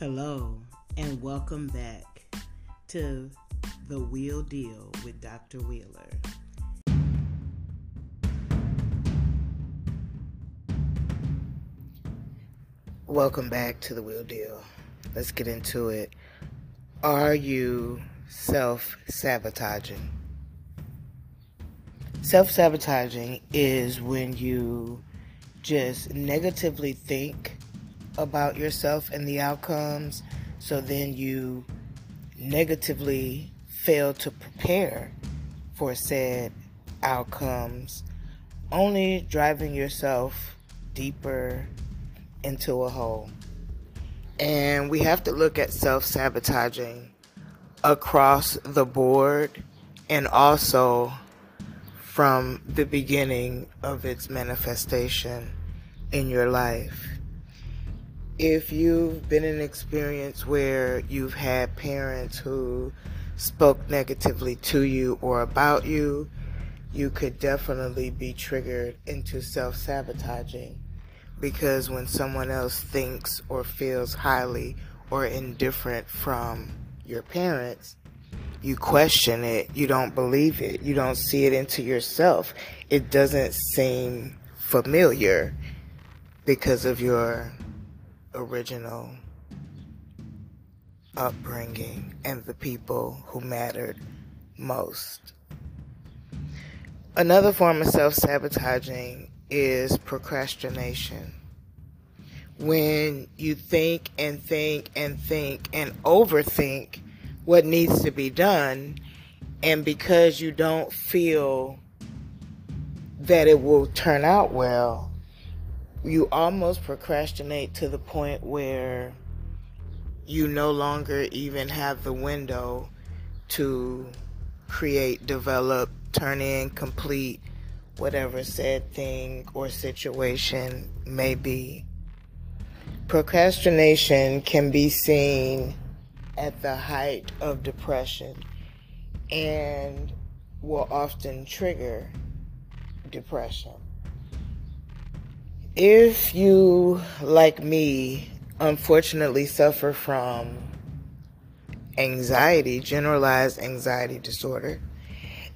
Hello, and welcome back to The Wheel Deal with Dr. Wheeler. Welcome back to The Wheel Deal. Let's get into it. Are you self sabotaging? Self sabotaging is when you just negatively think about yourself and the outcomes, so then you negatively fail to prepare for said outcomes, only driving yourself deeper into a hole. And we have to look at self sabotaging across the board and also from the beginning of its manifestation in your life. If you've been in an experience where you've had parents who spoke negatively to you or about you, you could definitely be triggered into self sabotaging because when someone else thinks or feels highly or indifferent from your parents, you question it, you don't believe it, you don't see it into yourself. It doesn't seem familiar because of your original upbringing and the people who mattered most. Another form of self sabotaging is procrastination. When you think and think and think and overthink what needs to be done, and because you don't feel that it will turn out well, you almost procrastinate to the point where you no longer even have the window to create, develop, turn in, complete whatever said thing or situation may be. Procrastination can be seen at the height of depression and will often trigger depression. If you, like me, unfortunately suffer from anxiety, generalized anxiety disorder,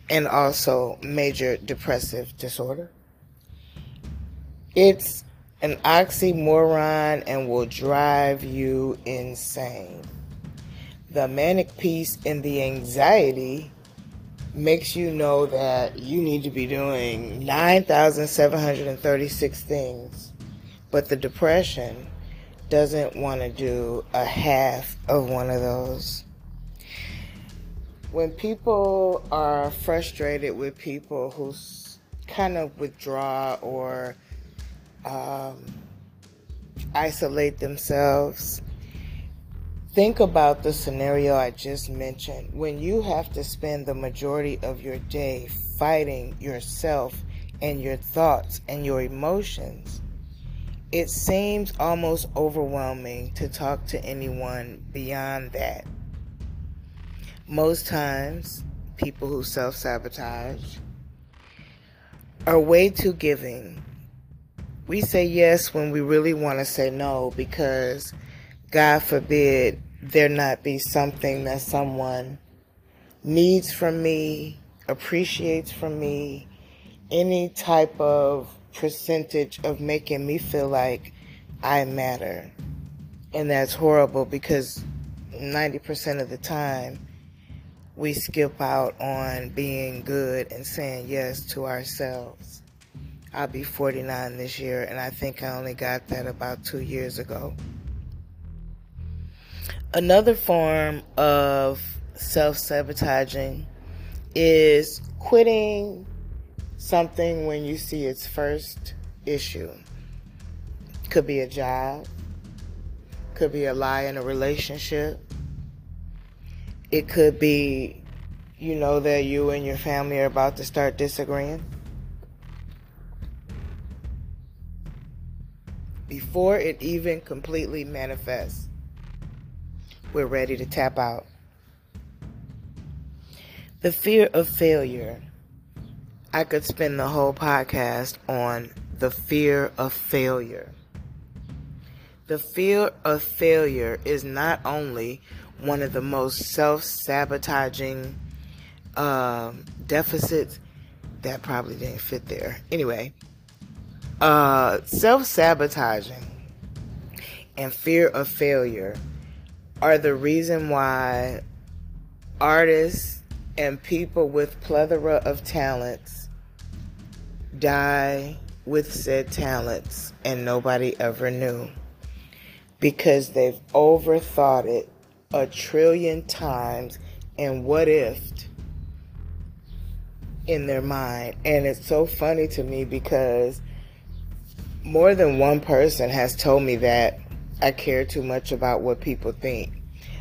and also major depressive disorder, it's an oxymoron and will drive you insane. The manic piece and the anxiety makes you know that you need to be doing 9,736 things, but the depression doesn't want to do a half of one of those. When people are frustrated with people who kind of withdraw or um, isolate themselves, Think about the scenario I just mentioned. When you have to spend the majority of your day fighting yourself and your thoughts and your emotions, it seems almost overwhelming to talk to anyone beyond that. Most times, people who self sabotage are way too giving. We say yes when we really want to say no because God forbid there not be something that someone needs from me, appreciates from me, any type of percentage of making me feel like I matter. And that's horrible because 90% of the time we skip out on being good and saying yes to ourselves. I'll be 49 this year, and I think I only got that about two years ago. Another form of self sabotaging is quitting something when you see its first issue. Could be a job, could be a lie in a relationship, it could be, you know, that you and your family are about to start disagreeing. Before it even completely manifests we're ready to tap out. The fear of failure. I could spend the whole podcast on the fear of failure. The fear of failure is not only one of the most self sabotaging uh, deficits, that probably didn't fit there. Anyway, uh, self sabotaging and fear of failure are the reason why artists and people with plethora of talents die with said talents and nobody ever knew. Because they've overthought it a trillion times and what if in their mind. And it's so funny to me because more than one person has told me that I care too much about what people think.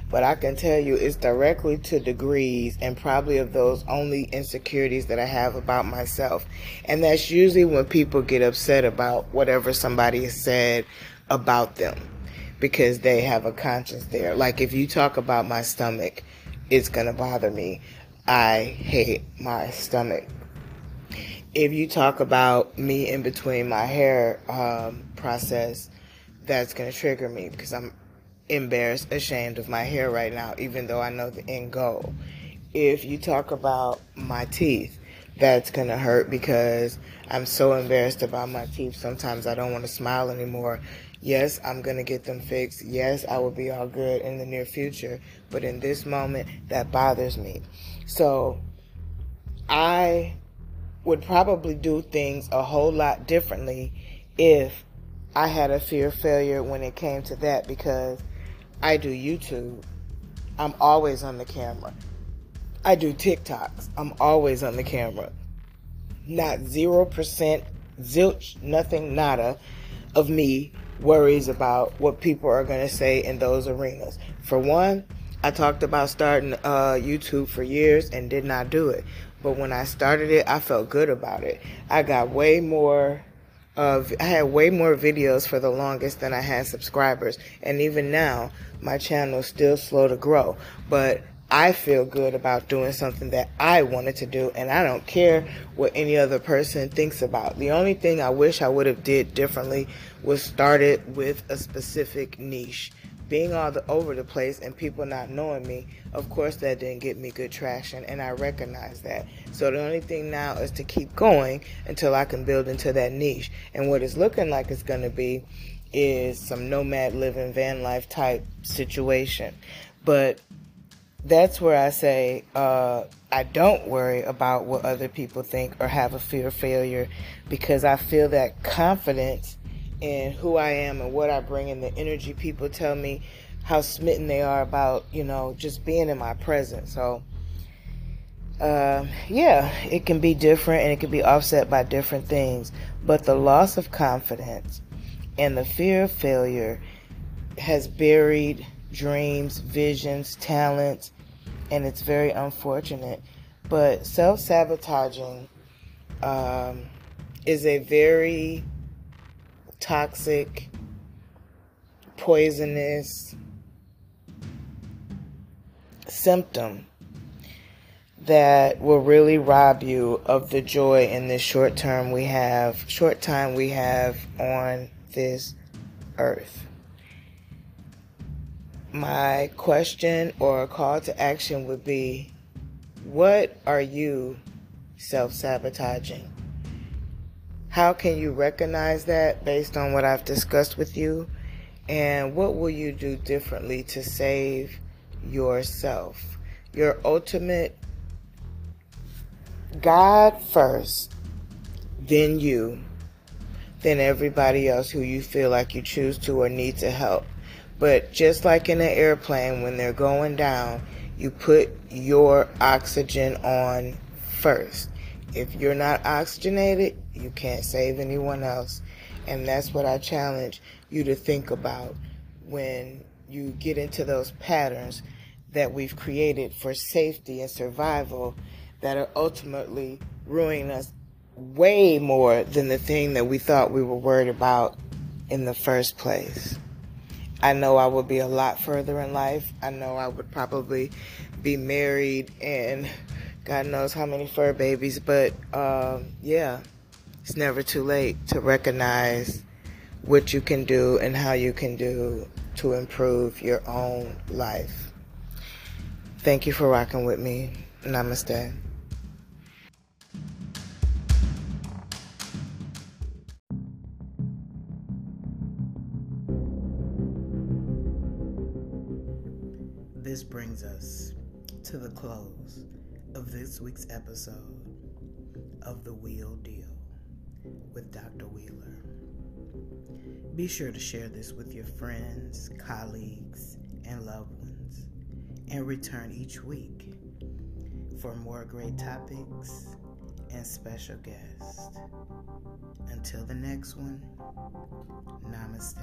But I can tell you it's directly to degrees and probably of those only insecurities that I have about myself. And that's usually when people get upset about whatever somebody has said about them because they have a conscience there. Like if you talk about my stomach, it's going to bother me. I hate my stomach if you talk about me in between my hair um, process, that's going to trigger me because I'm embarrassed, ashamed of my hair right now, even though I know the end goal. If you talk about my teeth, that's going to hurt because I'm so embarrassed about my teeth. Sometimes I don't want to smile anymore. Yes, I'm going to get them fixed. Yes, I will be all good in the near future. But in this moment, that bothers me. So I would probably do things a whole lot differently if I had a fear of failure when it came to that because I do YouTube. I'm always on the camera. I do TikToks. I'm always on the camera. Not 0%, zilch, nothing, nada of me worries about what people are going to say in those arenas. For one, I talked about starting uh, YouTube for years and did not do it. But when I started it, I felt good about it. I got way more of, I had way more videos for the longest than I had subscribers. And even now, my channel is still slow to grow. But I feel good about doing something that I wanted to do and I don't care what any other person thinks about. The only thing I wish I would have did differently was started with a specific niche being all the, over the place and people not knowing me, of course that didn't get me good traction and I recognize that. So the only thing now is to keep going until I can build into that niche. And what it's looking like it's going to be is some nomad living van life type situation. But that's where I say uh, I don't worry about what other people think or have a fear of failure because I feel that confidence in who I am and what I bring and the energy people tell me how smitten they are about, you know, just being in my presence. So, uh, yeah, it can be different and it can be offset by different things. But the loss of confidence and the fear of failure has buried dreams, visions, talents, and it's very unfortunate. But self sabotaging um, is a very toxic, poisonous symptom that will really rob you of the joy in this short term we have short time we have on this earth. My question or call to action would be what are you self sabotaging? How can you recognize that based on what I've discussed with you? And what will you do differently to save yourself? Your ultimate God first, then you, then everybody else who you feel like you choose to or need to help. But just like in an airplane, when they're going down, you put your oxygen on first. If you're not oxygenated, you can't save anyone else. And that's what I challenge you to think about when you get into those patterns that we've created for safety and survival that are ultimately ruining us way more than the thing that we thought we were worried about in the first place. I know I would be a lot further in life. I know I would probably be married and God knows how many fur babies, but um, yeah, it's never too late to recognize what you can do and how you can do to improve your own life. Thank you for rocking with me. Namaste. This brings us to the close of this week's episode of The Wheel Deal with Dr. Wheeler. Be sure to share this with your friends, colleagues, and loved ones, and return each week for more great topics and special guests. Until the next one, namaste.